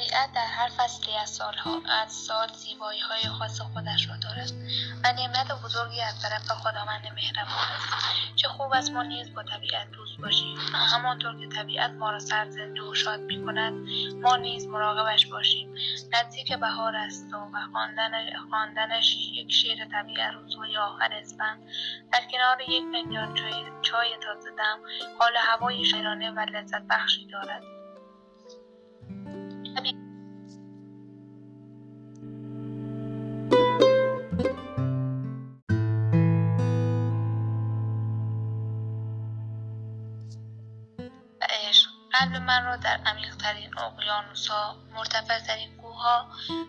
طبیعت در هر فصلی از سالها از سال زیبایی های خاص خودش را دارد و نعمت بزرگی از طرف خداوند مهربان است. چه خوب است ما نیز با طبیعت دوست باشیم. همانطور که طبیعت ما را سرزنده و شاد می کند ما نیز مراقبش باشیم. نزدیک بهار است و خواندن خواندنش یک شعر طبیعت روزهای آخر اسفند در کنار یک فنجان چای, چای تازه دم حال هوای شیرانه و لذت بخشی دارد. قلب من را در عمیقترین اقیانوسها مرتفعترین کوهها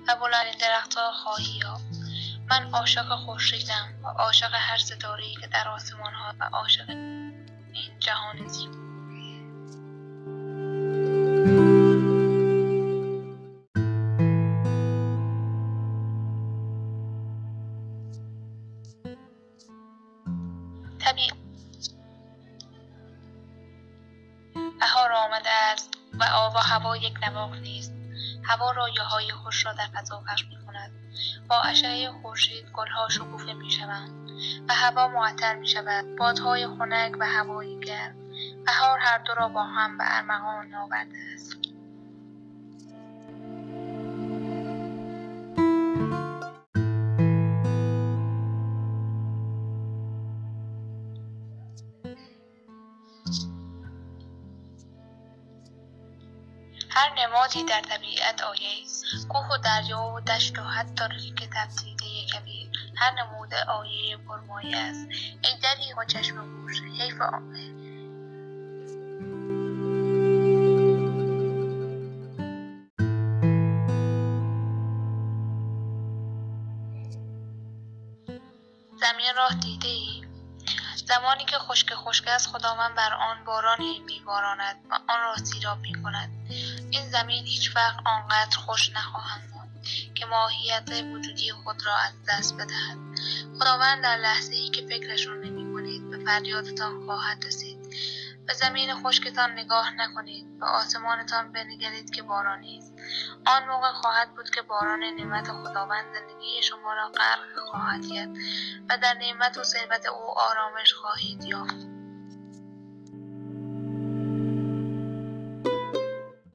و بلندترین درختها خواهی یافت. من عاشق خورشیدم و عاشق هر ستارهای که در آسمان ها و عاشق این جهان زیبا بهار آمده است و آب و هوا یک نواخت نیست. هوا های خوش را در فضا پخش می کند با اشعه خورشید گلها شکوفه می شوند و هوا معطر می شود بادهای خنک و هوایی گرم. بهار هر دو را با هم به ارمغان آورده است. هر نمادی در طبیعت آیه است. کوه و دریا و دشت و حتی ریگ تبدیده کبیر هر نموده آیه پرمایه است. ای دری و چشم گوش حیف آمه زمین راه دیده ای زمانی که خشک خشک است خداوند بر آن بارانی میباراند و آن را سیراب می‌کند. این زمین هیچ وقت آنقدر خوش نخواهند ماند که ماهیت وجودی خود را از دست بدهد. خداوند در لحظه ای که فکرشون نمی کنید به فریادتان خواهد رسید. به زمین خشکتان نگاه نکنید. به آسمانتان بنگرید که بارانی است. آن موقع خواهد بود که باران نعمت خداوند زندگی شما را غرق خواهد کرد و در نعمت و ثروت او آرامش خواهید یافت.